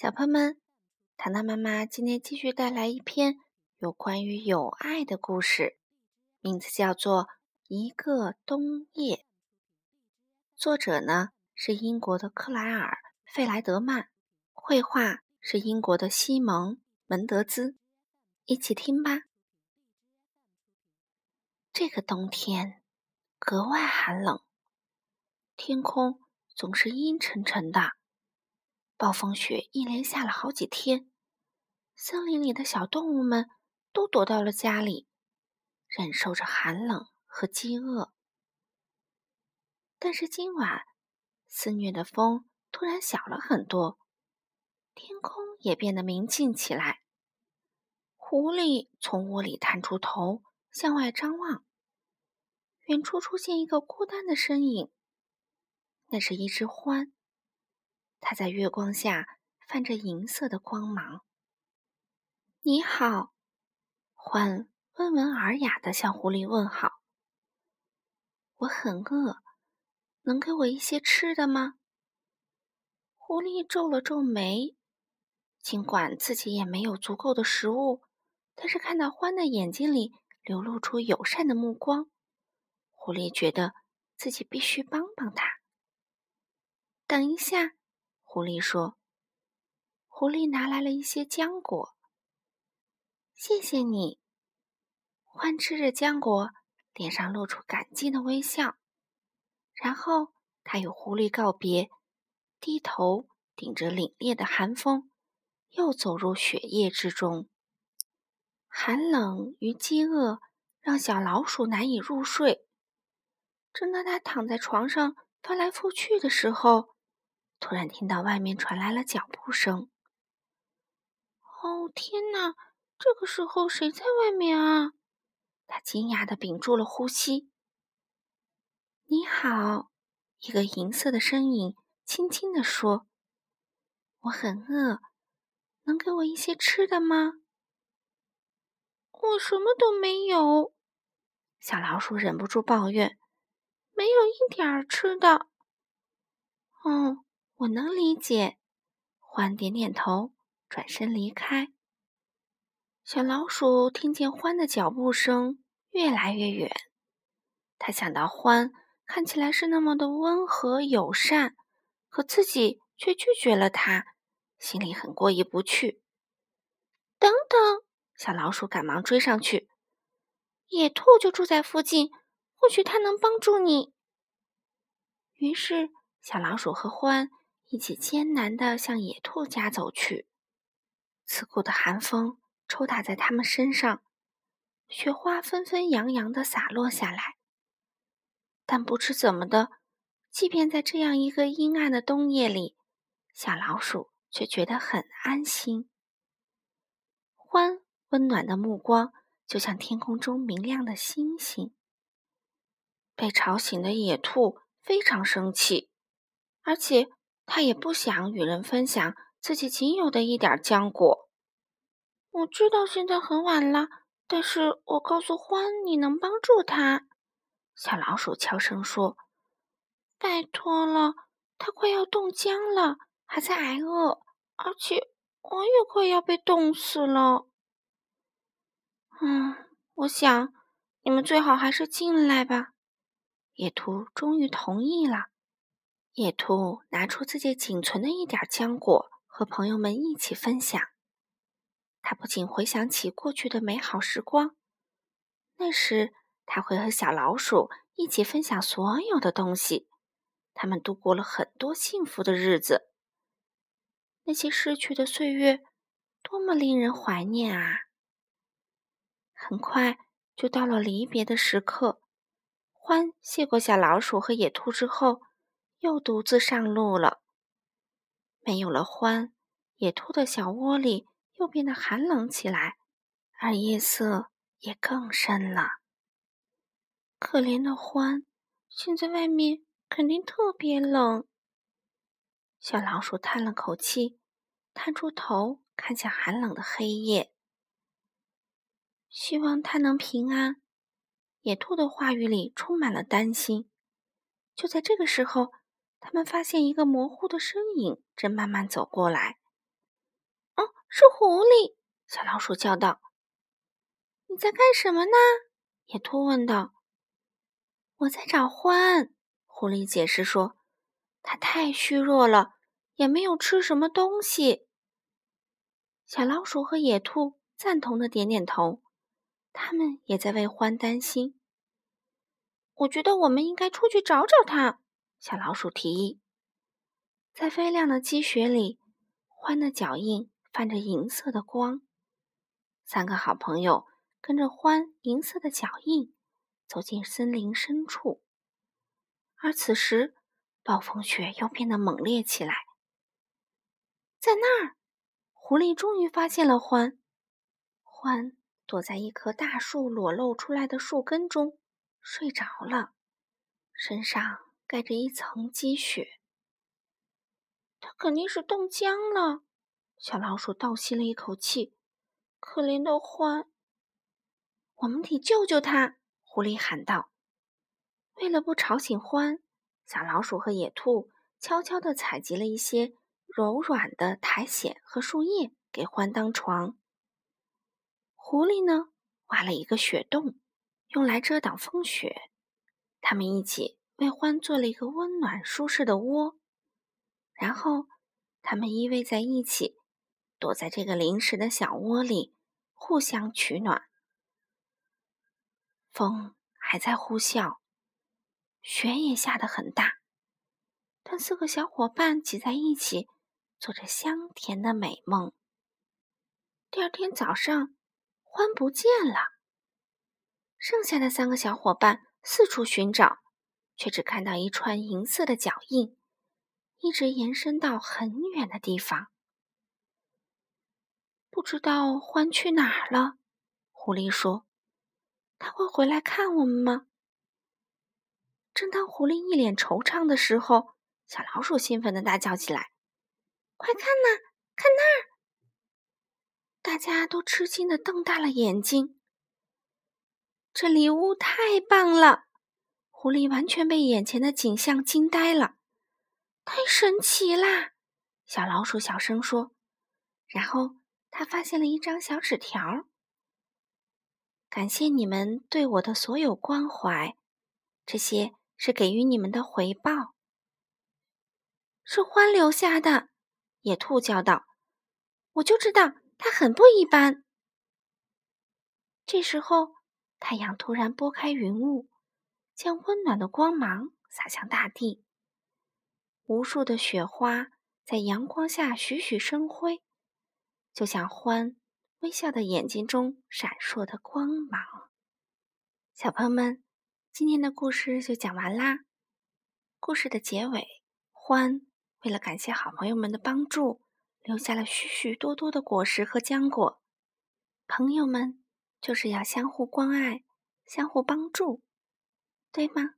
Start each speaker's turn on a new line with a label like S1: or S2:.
S1: 小朋友们，糖糖妈妈今天继续带来一篇有关于友爱的故事，名字叫做《一个冬夜》。作者呢是英国的克莱尔·费莱德曼，绘画是英国的西蒙·门德兹。一起听吧。这个冬天格外寒冷，天空总是阴沉沉的。暴风雪一连下了好几天，森林里的小动物们都躲到了家里，忍受着寒冷和饥饿。但是今晚，肆虐的风突然小了很多，天空也变得明净起来。狐狸从窝里探出头，向外张望。远处出现一个孤单的身影，那是一只獾。它在月光下泛着银色的光芒。你好，獾温文尔雅地向狐狸问好。我很饿，能给我一些吃的吗？狐狸皱了皱眉，尽管自己也没有足够的食物，但是看到獾的眼睛里流露出友善的目光，狐狸觉得自己必须帮帮他。等一下。狐狸说：“狐狸拿来了一些浆果，谢谢你。”獾吃着浆果，脸上露出感激的微笑。然后他与狐狸告别，低头顶着凛冽的寒风，又走入雪夜之中。寒冷与饥饿让小老鼠难以入睡。正当他躺在床上翻来覆去的时候，突然听到外面传来了脚步声。哦，天哪！这个时候谁在外面啊？他惊讶的屏住了呼吸。你好，一个银色的身影轻轻地说：“我很饿，能给我一些吃的吗？”我什么都没有。小老鼠忍不住抱怨：“没有一点儿吃的。”哦。我能理解，獾点点头，转身离开。小老鼠听见獾的脚步声越来越远，它想到獾看起来是那么的温和友善，可自己却拒绝了它，心里很过意不去。等等，小老鼠赶忙追上去，野兔就住在附近，或许它能帮助你。于是，小老鼠和獾。一起艰难地向野兔家走去，刺骨的寒风抽打在他们身上，雪花纷纷扬扬地洒落下来。但不知怎么的，即便在这样一个阴暗的冬夜里，小老鼠却觉得很安心。欢温暖的目光就像天空中明亮的星星。被吵醒的野兔非常生气，而且。他也不想与人分享自己仅有的一点浆果。我知道现在很晚了，但是我告诉獾，你能帮助他。小老鼠悄声说：“拜托了，他快要冻僵了，还在挨饿，而且我也快要被冻死了。”嗯，我想你们最好还是进来吧。野兔终于同意了。野兔拿出自己仅存的一点浆果，和朋友们一起分享。他不仅回想起过去的美好时光，那时他会和小老鼠一起分享所有的东西。他们度过了很多幸福的日子。那些逝去的岁月，多么令人怀念啊！很快就到了离别的时刻。獾谢过小老鼠和野兔之后。又独自上路了。没有了獾，野兔的小窝里又变得寒冷起来，而夜色也更深了。可怜的獾，现在外面肯定特别冷。小老鼠叹了口气，探出头看向寒冷的黑夜，希望它能平安。野兔的话语里充满了担心。就在这个时候。他们发现一个模糊的身影正慢慢走过来，哦是狐狸！小老鼠叫道。“你在干什么呢？”野兔问道。“我在找獾。”狐狸解释说，“它太虚弱了，也没有吃什么东西。”小老鼠和野兔赞同的点点头，他们也在为獾担心。我觉得我们应该出去找找它。小老鼠提议。在飞亮的积雪里，獾的脚印泛着银色的光。三个好朋友跟着獾银色的脚印走进森林深处，而此时暴风雪又变得猛烈起来。在那儿。狐狸终于发现了獾，獾躲在一棵大树裸露出来的树根中睡着了，身上盖着一层积雪。它肯定是冻僵了。小老鼠倒吸了一口气：“可怜的獾，我们得救救它！”狐狸喊道。为了不吵醒獾，小老鼠和野兔悄悄地采集了一些。柔软的苔藓和树叶给獾当床。狐狸呢，挖了一个雪洞，用来遮挡风雪。他们一起为獾做了一个温暖舒适的窝，然后他们依偎在一起，躲在这个临时的小窝里，互相取暖。风还在呼啸，雪也下得很大，但四个小伙伴挤在一起。做着香甜的美梦。第二天早上，獾不见了。剩下的三个小伙伴四处寻找，却只看到一串银色的脚印，一直延伸到很远的地方。不知道獾去哪儿了？狐狸说：“他会回来看我们吗？”正当狐狸一脸惆怅的时候，小老鼠兴奋的大叫起来。快看呐，看那儿！大家都吃惊的瞪大了眼睛。这礼物太棒了！狐狸完全被眼前的景象惊呆了，太神奇啦！小老鼠小声说。然后他发现了一张小纸条：“感谢你们对我的所有关怀，这些是给予你们的回报。”是獾留下的。野兔叫道：“我就知道它很不一般。”这时候，太阳突然拨开云雾，将温暖的光芒洒向大地。无数的雪花在阳光下栩栩生辉，就像欢微笑的眼睛中闪烁的光芒。小朋友们，今天的故事就讲完啦。故事的结尾，欢。为了感谢好朋友们的帮助，留下了许许多多的果实和浆果。朋友们就是要相互关爱、相互帮助，对吗？